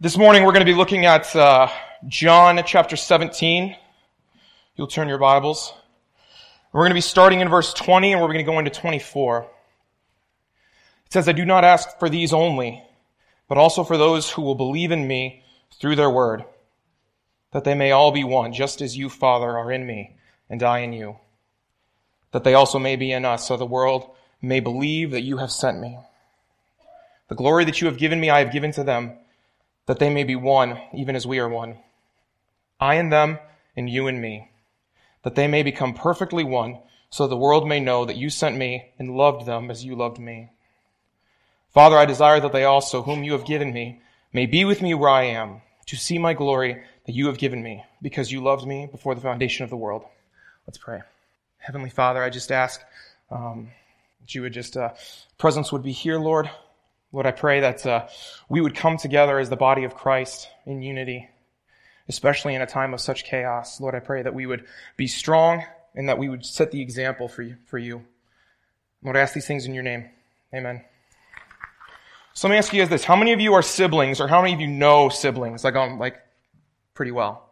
This morning we're going to be looking at uh, John chapter 17. You'll turn your Bibles. We're going to be starting in verse 20 and we're going to go into 24. It says, I do not ask for these only, but also for those who will believe in me through their word, that they may all be one, just as you, Father, are in me and I in you, that they also may be in us, so the world may believe that you have sent me. The glory that you have given me, I have given to them that they may be one, even as we are one. I and them, and you and me, that they may become perfectly one, so the world may know that you sent me and loved them as you loved me. Father, I desire that they also, whom you have given me, may be with me where I am, to see my glory that you have given me, because you loved me before the foundation of the world. Let's pray. Heavenly Father, I just ask um, that you would just, uh, presence would be here, Lord. Lord, I pray that uh, we would come together as the body of Christ in unity, especially in a time of such chaos. Lord, I pray that we would be strong and that we would set the example for you. For you. Lord, I ask these things in your name. Amen. So let me ask you guys this. How many of you are siblings or how many of you know siblings? Like, um, like, pretty well.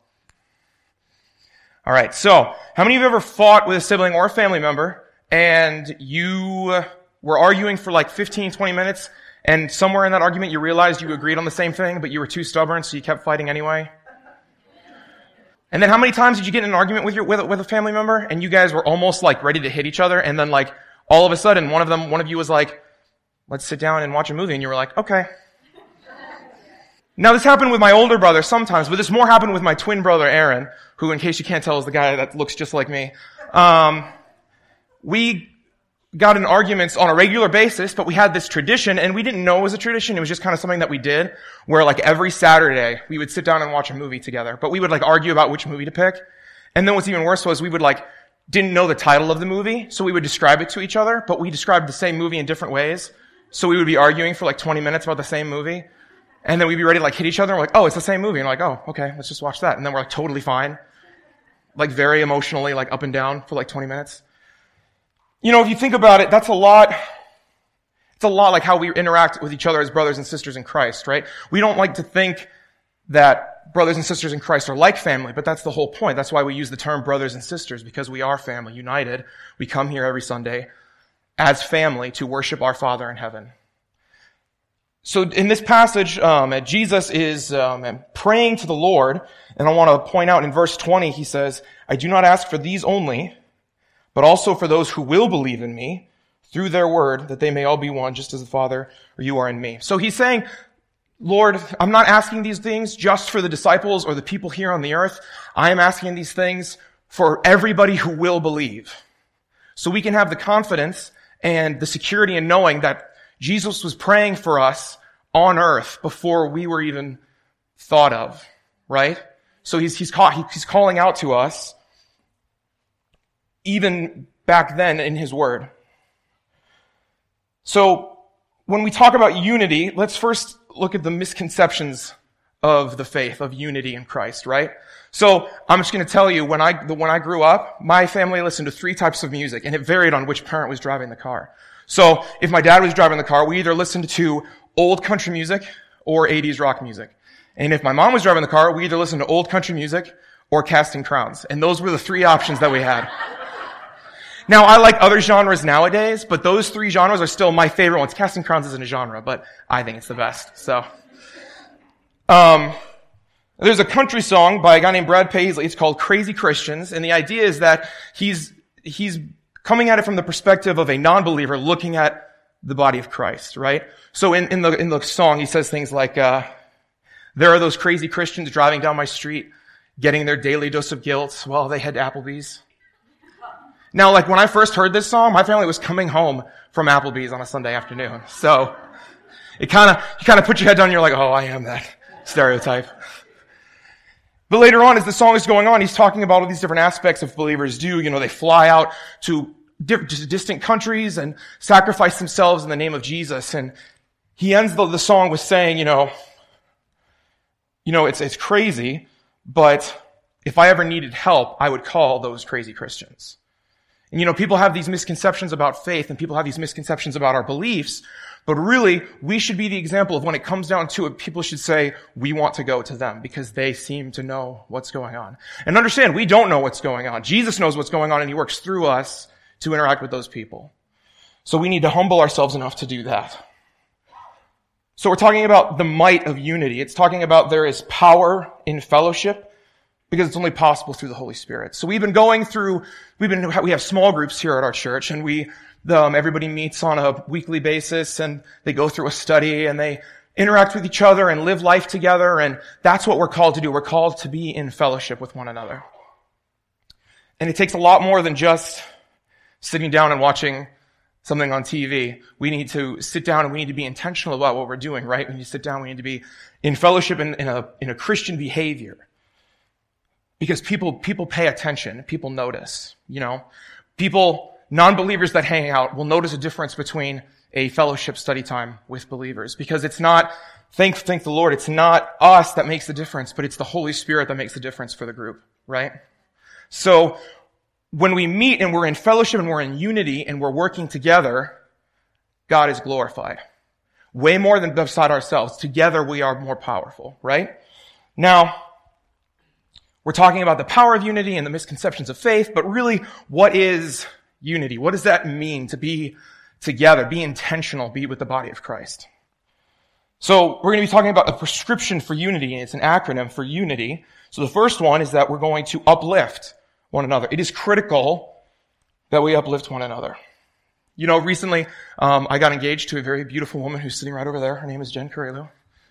All right. So, how many of you ever fought with a sibling or a family member and you were arguing for like 15, 20 minutes and somewhere in that argument, you realized you agreed on the same thing, but you were too stubborn, so you kept fighting anyway. And then how many times did you get in an argument with your, with, with a family member and you guys were almost like ready to hit each other and then like all of a sudden one of them, one of you was like, let's sit down and watch a movie and you were like, okay. Now this happened with my older brother sometimes, but this more happened with my twin brother Aaron, who in case you can't tell is the guy that looks just like me. Um, we got in arguments on a regular basis, but we had this tradition and we didn't know it was a tradition. It was just kind of something that we did where like every Saturday we would sit down and watch a movie together, but we would like argue about which movie to pick. And then what's even worse was we would like didn't know the title of the movie, so we would describe it to each other, but we described the same movie in different ways. So we would be arguing for like 20 minutes about the same movie. And then we'd be ready to like hit each other and we're like, oh, it's the same movie. And like, oh, okay, let's just watch that. And then we're like totally fine. Like very emotionally, like up and down for like 20 minutes. You know, if you think about it, that's a lot, it's a lot like how we interact with each other as brothers and sisters in Christ, right? We don't like to think that brothers and sisters in Christ are like family, but that's the whole point. That's why we use the term brothers and sisters, because we are family, united. We come here every Sunday as family to worship our Father in heaven. So in this passage, um, Jesus is um, praying to the Lord, and I want to point out in verse 20, he says, I do not ask for these only, but also for those who will believe in me through their word, that they may all be one, just as the Father or you are in me. So he's saying, Lord, I'm not asking these things just for the disciples or the people here on the earth. I am asking these things for everybody who will believe. So we can have the confidence and the security in knowing that Jesus was praying for us on earth before we were even thought of, right? So he's, he's, call, he's calling out to us even back then in his word. So when we talk about unity, let's first look at the misconceptions of the faith of unity in Christ, right? So I'm just going to tell you when I when I grew up, my family listened to three types of music, and it varied on which parent was driving the car. So if my dad was driving the car, we either listened to old country music or 80s rock music. And if my mom was driving the car, we either listened to old country music or Casting Crowns. And those were the three options that we had. Now, I like other genres nowadays, but those three genres are still my favorite ones. Casting Crowns isn't a genre, but I think it's the best. So, um, there's a country song by a guy named Brad Paisley. It's called Crazy Christians, and the idea is that he's he's coming at it from the perspective of a non-believer looking at the body of Christ, right? So in, in the in the song, he says things like, uh, "There are those crazy Christians driving down my street, getting their daily dose of guilt while they head to Applebee's." Now, like when I first heard this song, my family was coming home from Applebee's on a Sunday afternoon. So it kind of, you kind of put your head down and you're like, oh, I am that stereotype. But later on, as the song is going on, he's talking about all these different aspects of believers do. You know, they fly out to distant countries and sacrifice themselves in the name of Jesus. And he ends the, the song with saying, you know, you know, it's, it's crazy, but if I ever needed help, I would call those crazy Christians. And you know, people have these misconceptions about faith and people have these misconceptions about our beliefs, but really, we should be the example of when it comes down to it, people should say, we want to go to them because they seem to know what's going on. And understand, we don't know what's going on. Jesus knows what's going on and he works through us to interact with those people. So we need to humble ourselves enough to do that. So we're talking about the might of unity. It's talking about there is power in fellowship because it's only possible through the Holy Spirit. So we've been going through, we've been, we have small groups here at our church and we, um, everybody meets on a weekly basis and they go through a study and they interact with each other and live life together. And that's what we're called to do. We're called to be in fellowship with one another. And it takes a lot more than just sitting down and watching something on TV. We need to sit down and we need to be intentional about what we're doing, right? When you sit down, we need to be in fellowship in, in a, in a Christian behavior. Because people, people pay attention. People notice, you know. People, non-believers that hang out will notice a difference between a fellowship study time with believers. Because it's not, thank, thank the Lord, it's not us that makes the difference, but it's the Holy Spirit that makes the difference for the group, right? So, when we meet and we're in fellowship and we're in unity and we're working together, God is glorified. Way more than beside ourselves. Together we are more powerful, right? Now, we're talking about the power of unity and the misconceptions of faith, but really, what is unity? What does that mean to be together, be intentional, be with the body of Christ? So we're going to be talking about a prescription for unity, and it's an acronym for unity. So the first one is that we're going to uplift one another. It is critical that we uplift one another. You know, recently um, I got engaged to a very beautiful woman who's sitting right over there. Her name is Jen Carrello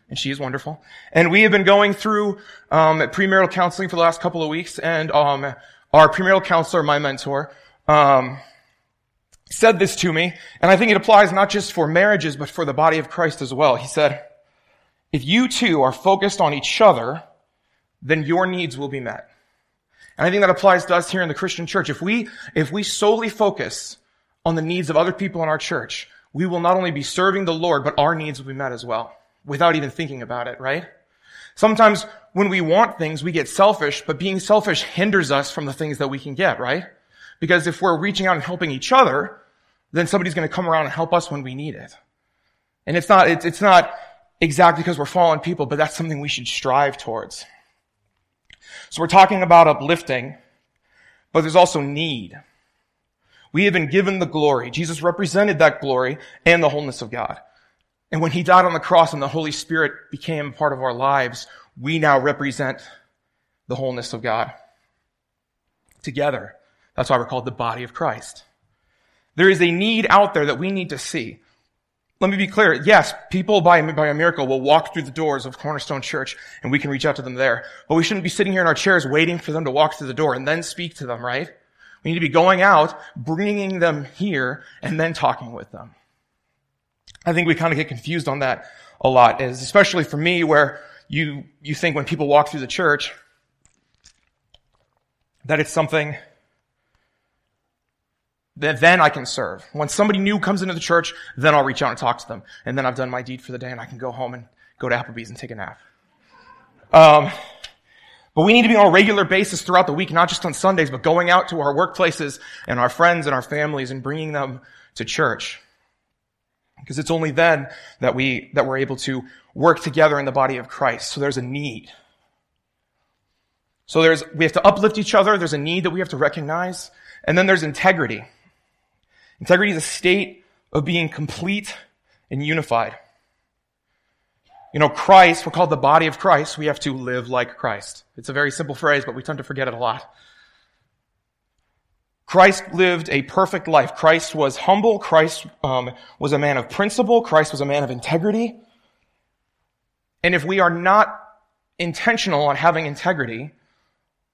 and she is wonderful. And we have been going through um, premarital counseling for the last couple of weeks, and um, our premarital counselor, my mentor, um, said this to me, and I think it applies not just for marriages, but for the body of Christ as well. He said, if you two are focused on each other, then your needs will be met. And I think that applies to us here in the Christian church. If we, if we solely focus on the needs of other people in our church, we will not only be serving the Lord, but our needs will be met as well without even thinking about it, right? Sometimes when we want things, we get selfish, but being selfish hinders us from the things that we can get, right? Because if we're reaching out and helping each other, then somebody's going to come around and help us when we need it. And it's not, it's, it's not exactly because we're fallen people, but that's something we should strive towards. So we're talking about uplifting, but there's also need. We have been given the glory. Jesus represented that glory and the wholeness of God. And when he died on the cross and the Holy Spirit became part of our lives, we now represent the wholeness of God together. That's why we're called the body of Christ. There is a need out there that we need to see. Let me be clear. Yes, people by, by a miracle will walk through the doors of Cornerstone Church and we can reach out to them there. But we shouldn't be sitting here in our chairs waiting for them to walk through the door and then speak to them, right? We need to be going out, bringing them here, and then talking with them. I think we kind of get confused on that a lot, is especially for me where you, you think when people walk through the church that it's something that then I can serve. When somebody new comes into the church, then I'll reach out and talk to them. And then I've done my deed for the day and I can go home and go to Applebee's and take a nap. Um, but we need to be on a regular basis throughout the week, not just on Sundays, but going out to our workplaces and our friends and our families and bringing them to church. Because it's only then that we, that we're able to work together in the body of Christ. So there's a need. So there's, we have to uplift each other. There's a need that we have to recognize. And then there's integrity. Integrity is a state of being complete and unified. You know, Christ, we're called the body of Christ. We have to live like Christ. It's a very simple phrase, but we tend to forget it a lot. Christ lived a perfect life. Christ was humble. Christ um, was a man of principle. Christ was a man of integrity. And if we are not intentional on having integrity,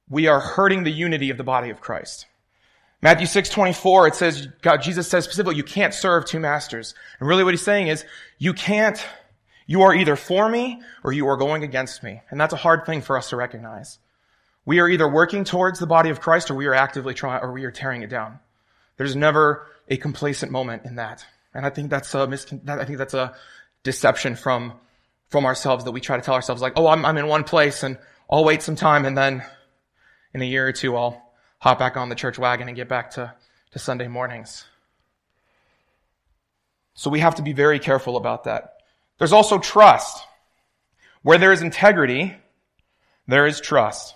we are hurting the unity of the body of Christ. Matthew 6, 24, it says, God, Jesus says specifically, you can't serve two masters. And really what he's saying is, you can't, you are either for me or you are going against me. And that's a hard thing for us to recognize. We are either working towards the body of Christ or we are actively trying, or we are tearing it down. There's never a complacent moment in that. And I think that's a mis- I think that's a deception from, from ourselves that we try to tell ourselves like, oh, I'm, I'm in one place and I'll wait some time and then in a year or two I'll hop back on the church wagon and get back to to Sunday mornings. So we have to be very careful about that. There's also trust. Where there is integrity, there is trust.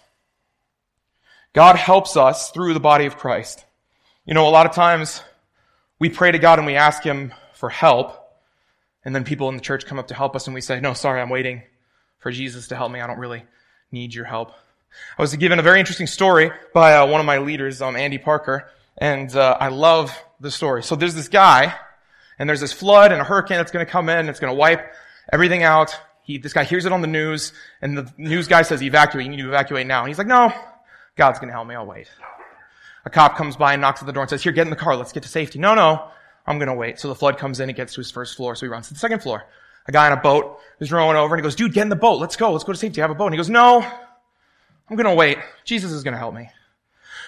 God helps us through the body of Christ. You know, a lot of times we pray to God and we ask Him for help, and then people in the church come up to help us and we say, no, sorry, I'm waiting for Jesus to help me. I don't really need your help. I was given a very interesting story by uh, one of my leaders, um, Andy Parker, and uh, I love the story. So there's this guy, and there's this flood and a hurricane that's going to come in, and it's going to wipe everything out. He, this guy hears it on the news, and the news guy says, evacuate, you need to evacuate now. And he's like, no, God's going to help me, I'll wait. A cop comes by and knocks at the door and says, here, get in the car, let's get to safety. No, no, I'm going to wait. So the flood comes in, he gets to his first floor, so he runs to the second floor. A guy on a boat is rowing over, and he goes, dude, get in the boat, let's go, let's go to safety, I have a boat. And he goes, no, I'm going to wait. Jesus is going to help me.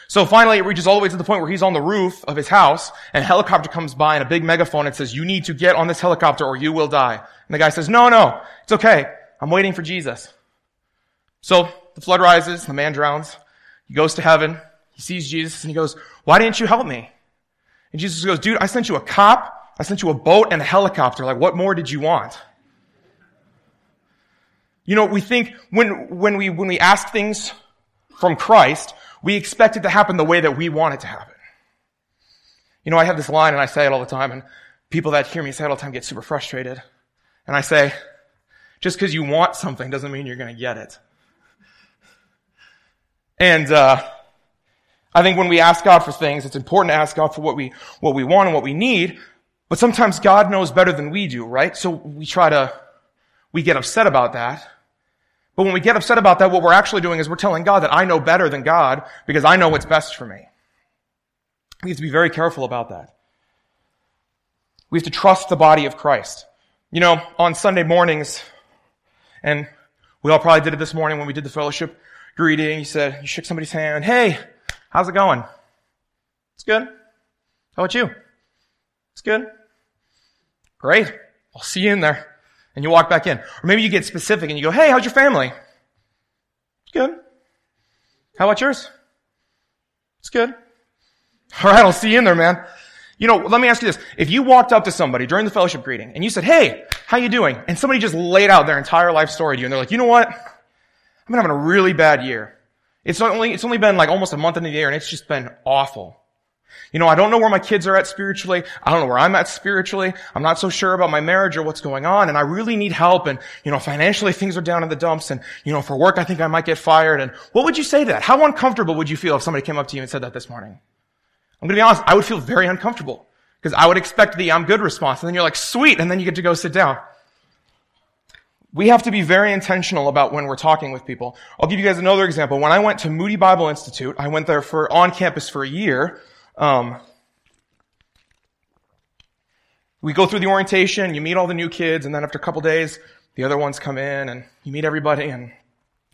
So finally, it reaches all the way to the point where he's on the roof of his house, and a helicopter comes by and a big megaphone and says, you need to get on this helicopter or you will die. And the guy says, no, no, it's okay. I'm waiting for Jesus. So the flood rises, the man drowns. He goes to heaven. He sees Jesus and he goes, why didn't you help me? And Jesus goes, dude, I sent you a cop. I sent you a boat and a helicopter. Like, what more did you want? You know, we think when, when we, when we ask things from Christ, we expect it to happen the way that we want it to happen. You know, I have this line and I say it all the time and people that hear me say it all the time get super frustrated. And I say, just because you want something doesn't mean you're going to get it. And uh, I think when we ask God for things, it's important to ask God for what we what we want and what we need. But sometimes God knows better than we do, right? So we try to we get upset about that. But when we get upset about that, what we're actually doing is we're telling God that I know better than God because I know what's best for me. We have to be very careful about that. We have to trust the body of Christ. You know, on Sunday mornings, and we all probably did it this morning when we did the fellowship greeting. You said, you shook somebody's hand. Hey, how's it going? It's good. How about you? It's good. Great. I'll see you in there. And you walk back in. Or maybe you get specific and you go, hey, how's your family? It's good. How about yours? It's good. All right, I'll see you in there, man. You know, let me ask you this. If you walked up to somebody during the fellowship greeting and you said, hey, how you doing? And somebody just laid out their entire life story to you and they're like, you know what? I've been having a really bad year. It's only, it's only been like almost a month into the year and it's just been awful. You know, I don't know where my kids are at spiritually. I don't know where I'm at spiritually. I'm not so sure about my marriage or what's going on. And I really need help. And, you know, financially things are down in the dumps. And, you know, for work, I think I might get fired. And what would you say to that? How uncomfortable would you feel if somebody came up to you and said that this morning? I'm going to be honest. I would feel very uncomfortable because I would expect the I'm good response. And then you're like, sweet. And then you get to go sit down. We have to be very intentional about when we're talking with people. I'll give you guys another example. When I went to Moody Bible Institute, I went there for on campus for a year. Um, we go through the orientation, you meet all the new kids, and then after a couple days, the other ones come in and you meet everybody and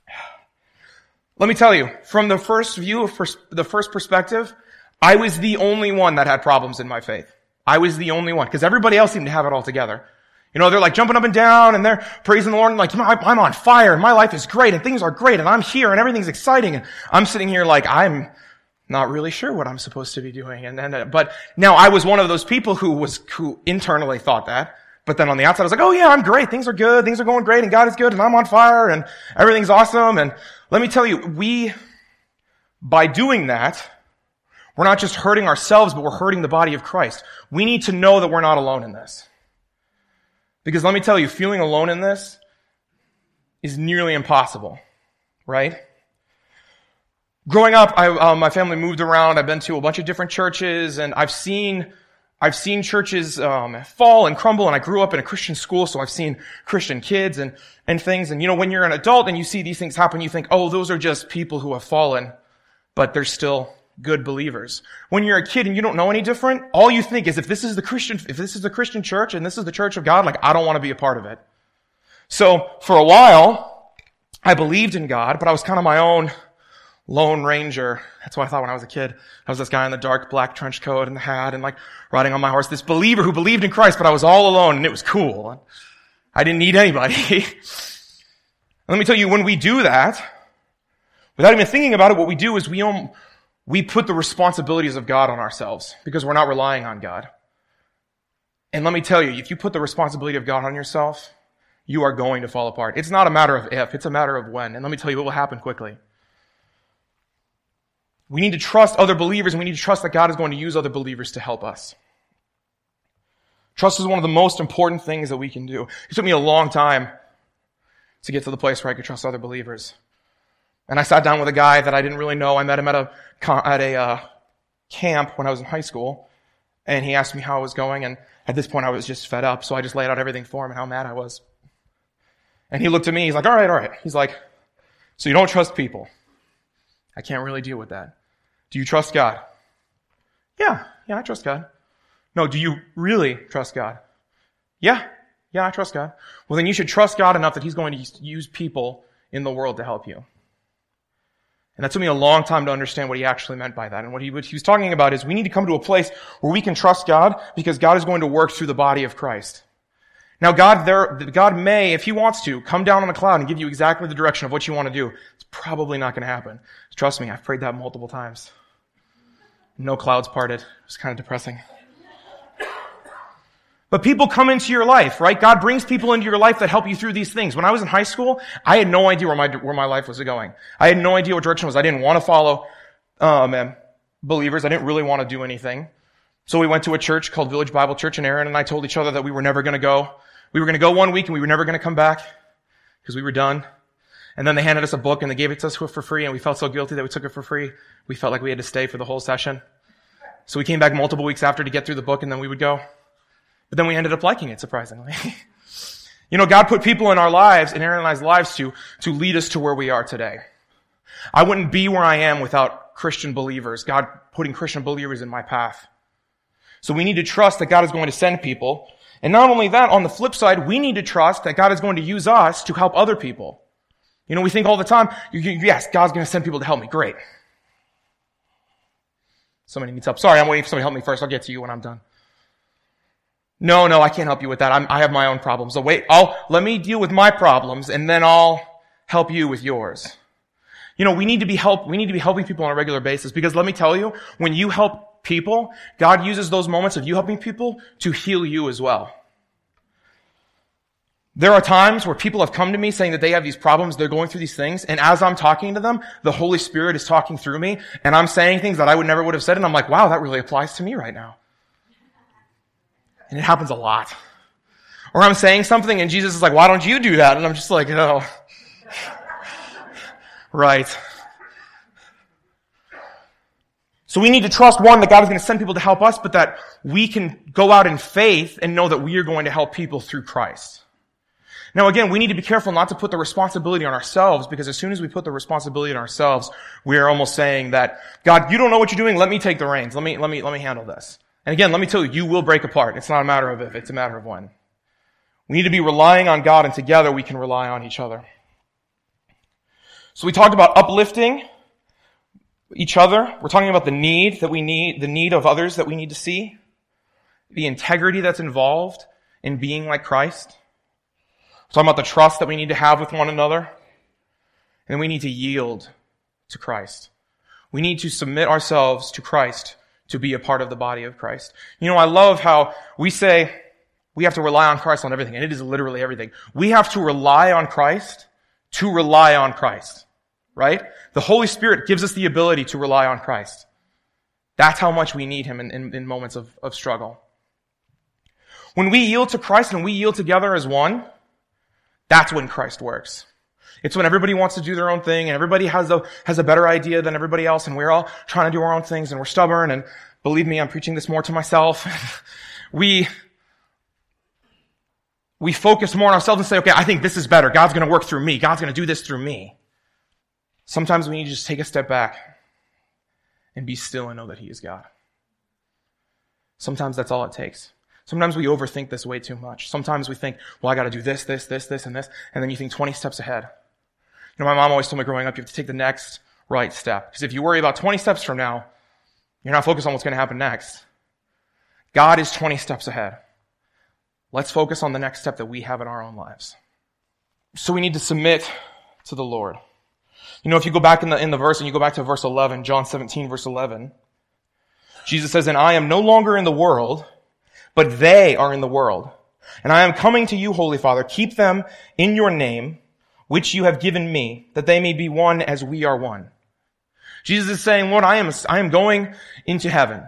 let me tell you, from the first view of pers- the first perspective, I was the only one that had problems in my faith. I was the only one because everybody else seemed to have it all together. You know, they're like jumping up and down and they're praising the Lord and like, I'm on fire and my life is great and things are great and I'm here and everything's exciting and I'm sitting here like I'm not really sure what I'm supposed to be doing. And then, uh, but now I was one of those people who was, who internally thought that. But then on the outside, I was like, oh yeah, I'm great. Things are good. Things are going great and God is good and I'm on fire and everything's awesome. And let me tell you, we, by doing that, we're not just hurting ourselves, but we're hurting the body of Christ. We need to know that we're not alone in this. Because let me tell you, feeling alone in this is nearly impossible, right? Growing up, I, um, my family moved around. I've been to a bunch of different churches, and I've seen I've seen churches um, fall and crumble. And I grew up in a Christian school, so I've seen Christian kids and and things. And you know, when you're an adult and you see these things happen, you think, "Oh, those are just people who have fallen," but they're still good believers. When you're a kid and you don't know any different, all you think is if this is the Christian, if this is the Christian church and this is the church of God, like I don't want to be a part of it. So for a while, I believed in God, but I was kind of my own lone ranger. That's what I thought when I was a kid. I was this guy in the dark black trench coat and the hat and like riding on my horse, this believer who believed in Christ, but I was all alone and it was cool. I didn't need anybody. Let me tell you, when we do that, without even thinking about it, what we do is we, um, we put the responsibilities of God on ourselves because we're not relying on God. And let me tell you, if you put the responsibility of God on yourself, you are going to fall apart. It's not a matter of if, it's a matter of when. And let me tell you what will happen quickly. We need to trust other believers and we need to trust that God is going to use other believers to help us. Trust is one of the most important things that we can do. It took me a long time to get to the place where I could trust other believers. And I sat down with a guy that I didn't really know. I met him at a, at a uh, camp when I was in high school. And he asked me how I was going. And at this point, I was just fed up. So I just laid out everything for him and how mad I was. And he looked at me. He's like, all right, all right. He's like, so you don't trust people. I can't really deal with that. Do you trust God? Yeah, yeah, I trust God. No, do you really trust God? Yeah, yeah, I trust God. Well, then you should trust God enough that He's going to use people in the world to help you. And that took me a long time to understand what he actually meant by that. And what he, what he was talking about is we need to come to a place where we can trust God because God is going to work through the body of Christ. Now God there, God may, if He wants to, come down on a cloud and give you exactly the direction of what you want to do. It's probably not going to happen. Trust me, I've prayed that multiple times. No clouds parted. It was kind of depressing. But people come into your life, right? God brings people into your life that help you through these things. When I was in high school, I had no idea where my, where my life was going. I had no idea what direction was. I didn't want to follow, um, believers. I didn't really want to do anything. So we went to a church called Village Bible Church and Aaron and I told each other that we were never going to go. We were going to go one week and we were never going to come back because we were done. And then they handed us a book and they gave it to us for free and we felt so guilty that we took it for free. We felt like we had to stay for the whole session. So we came back multiple weeks after to get through the book and then we would go. But then we ended up liking it, surprisingly. you know, God put people in our lives, in Aaron and I's lives to, to lead us to where we are today. I wouldn't be where I am without Christian believers, God putting Christian believers in my path. So we need to trust that God is going to send people. And not only that, on the flip side, we need to trust that God is going to use us to help other people. You know, we think all the time, yes, God's going to send people to help me. Great. Somebody needs help. Sorry, I'm waiting for somebody to help me first. I'll get to you when I'm done. No, no, I can't help you with that. I'm, i have my own problems. So wait, I'll, let me deal with my problems and then I'll help you with yours. You know, we need to be help, we need to be helping people on a regular basis because let me tell you, when you help people, God uses those moments of you helping people to heal you as well. There are times where people have come to me saying that they have these problems, they're going through these things, and as I'm talking to them, the Holy Spirit is talking through me, and I'm saying things that I would never would have said, and I'm like, wow, that really applies to me right now. And it happens a lot. Or I'm saying something and Jesus is like, why don't you do that? And I'm just like, oh. right. So we need to trust one that God is going to send people to help us, but that we can go out in faith and know that we are going to help people through Christ. Now again, we need to be careful not to put the responsibility on ourselves because as soon as we put the responsibility on ourselves, we are almost saying that, God, you don't know what you're doing, let me take the reins. Let me, let me, let me handle this. And again, let me tell you, you will break apart. It's not a matter of if, it's a matter of when. We need to be relying on God and together we can rely on each other. So we talked about uplifting each other. We're talking about the need that we need, the need of others that we need to see, the integrity that's involved in being like Christ. We're talking about the trust that we need to have with one another. And we need to yield to Christ. We need to submit ourselves to Christ to be a part of the body of Christ. You know, I love how we say we have to rely on Christ on everything, and it is literally everything. We have to rely on Christ to rely on Christ, right? The Holy Spirit gives us the ability to rely on Christ. That's how much we need Him in, in, in moments of, of struggle. When we yield to Christ and we yield together as one, that's when Christ works. It's when everybody wants to do their own thing and everybody has a, has a better idea than everybody else and we're all trying to do our own things and we're stubborn and believe me, I'm preaching this more to myself. we, we focus more on ourselves and say, okay, I think this is better. God's going to work through me. God's going to do this through me. Sometimes we need to just take a step back and be still and know that He is God. Sometimes that's all it takes. Sometimes we overthink this way too much. Sometimes we think, well, I got to do this, this, this, this, and this, and then you think 20 steps ahead. You know, my mom always told me growing up, you have to take the next right step. Because if you worry about 20 steps from now, you're not focused on what's going to happen next. God is 20 steps ahead. Let's focus on the next step that we have in our own lives. So we need to submit to the Lord. You know, if you go back in the, in the verse and you go back to verse 11, John 17 verse 11, Jesus says, and I am no longer in the world, but they are in the world. And I am coming to you, Holy Father. Keep them in your name, which you have given me, that they may be one as we are one. Jesus is saying, Lord, I am, I am going into heaven.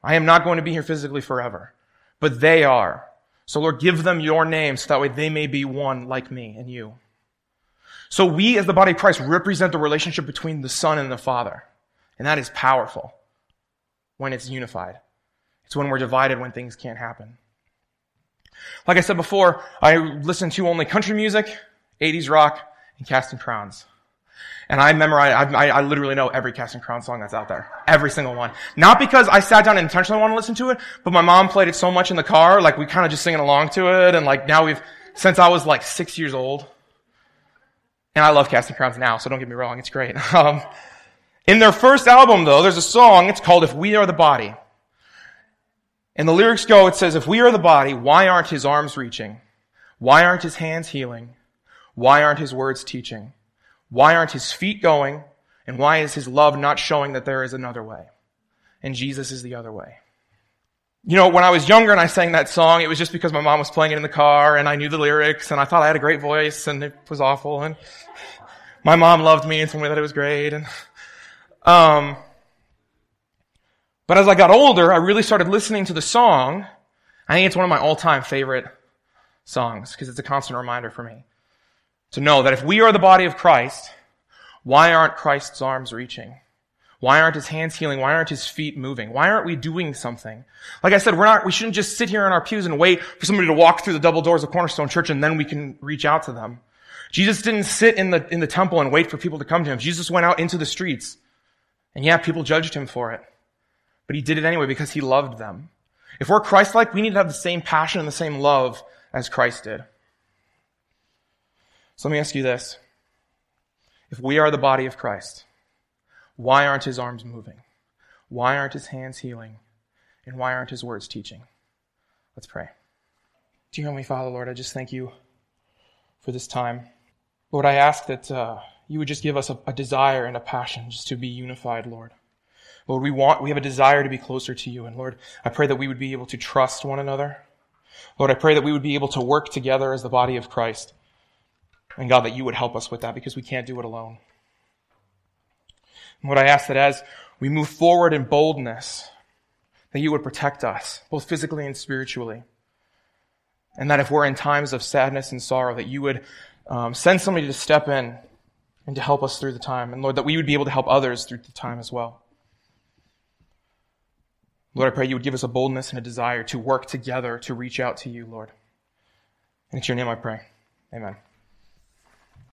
I am not going to be here physically forever, but they are. So Lord, give them your name so that way they may be one like me and you. So we as the body of Christ represent the relationship between the Son and the Father. And that is powerful when it's unified. It's when we're divided when things can't happen. Like I said before, I listen to only country music, 80s rock, and Casting Crowns. And I memorize, I, I, literally know every Casting Crown song that's out there. Every single one. Not because I sat down and intentionally want to listen to it, but my mom played it so much in the car, like we kind of just singing along to it, and like now we've, since I was like six years old. And I love Casting Crowns now, so don't get me wrong, it's great. Um, in their first album though, there's a song, it's called If We Are the Body. And the lyrics go, it says, If we are the body, why aren't his arms reaching? Why aren't his hands healing? Why aren't his words teaching? Why aren't his feet going? And why is his love not showing that there is another way? And Jesus is the other way. You know, when I was younger and I sang that song, it was just because my mom was playing it in the car and I knew the lyrics and I thought I had a great voice and it was awful and my mom loved me and told me that it was great and, um, but as I got older, I really started listening to the song. I think it's one of my all-time favorite songs because it's a constant reminder for me to know that if we are the body of Christ, why aren't Christ's arms reaching? Why aren't his hands healing? Why aren't his feet moving? Why aren't we doing something? Like I said, we're not, we shouldn't just sit here in our pews and wait for somebody to walk through the double doors of Cornerstone Church and then we can reach out to them. Jesus didn't sit in the, in the temple and wait for people to come to him. Jesus went out into the streets. And yeah, people judged him for it. But he did it anyway because he loved them. If we're Christ-like, we need to have the same passion and the same love as Christ did. So let me ask you this. If we are the body of Christ, why aren't his arms moving? Why aren't his hands healing? And why aren't his words teaching? Let's pray. Dear Heavenly Father, Lord, I just thank you for this time. Lord, I ask that uh, you would just give us a, a desire and a passion just to be unified, Lord. Lord, we want, we have a desire to be closer to you. And Lord, I pray that we would be able to trust one another. Lord, I pray that we would be able to work together as the body of Christ. And God, that you would help us with that because we can't do it alone. And what I ask that as we move forward in boldness, that you would protect us, both physically and spiritually. And that if we're in times of sadness and sorrow, that you would um, send somebody to step in and to help us through the time. And Lord, that we would be able to help others through the time as well. Lord, I pray you would give us a boldness and a desire to work together to reach out to you, Lord. And it's your name I pray. Amen.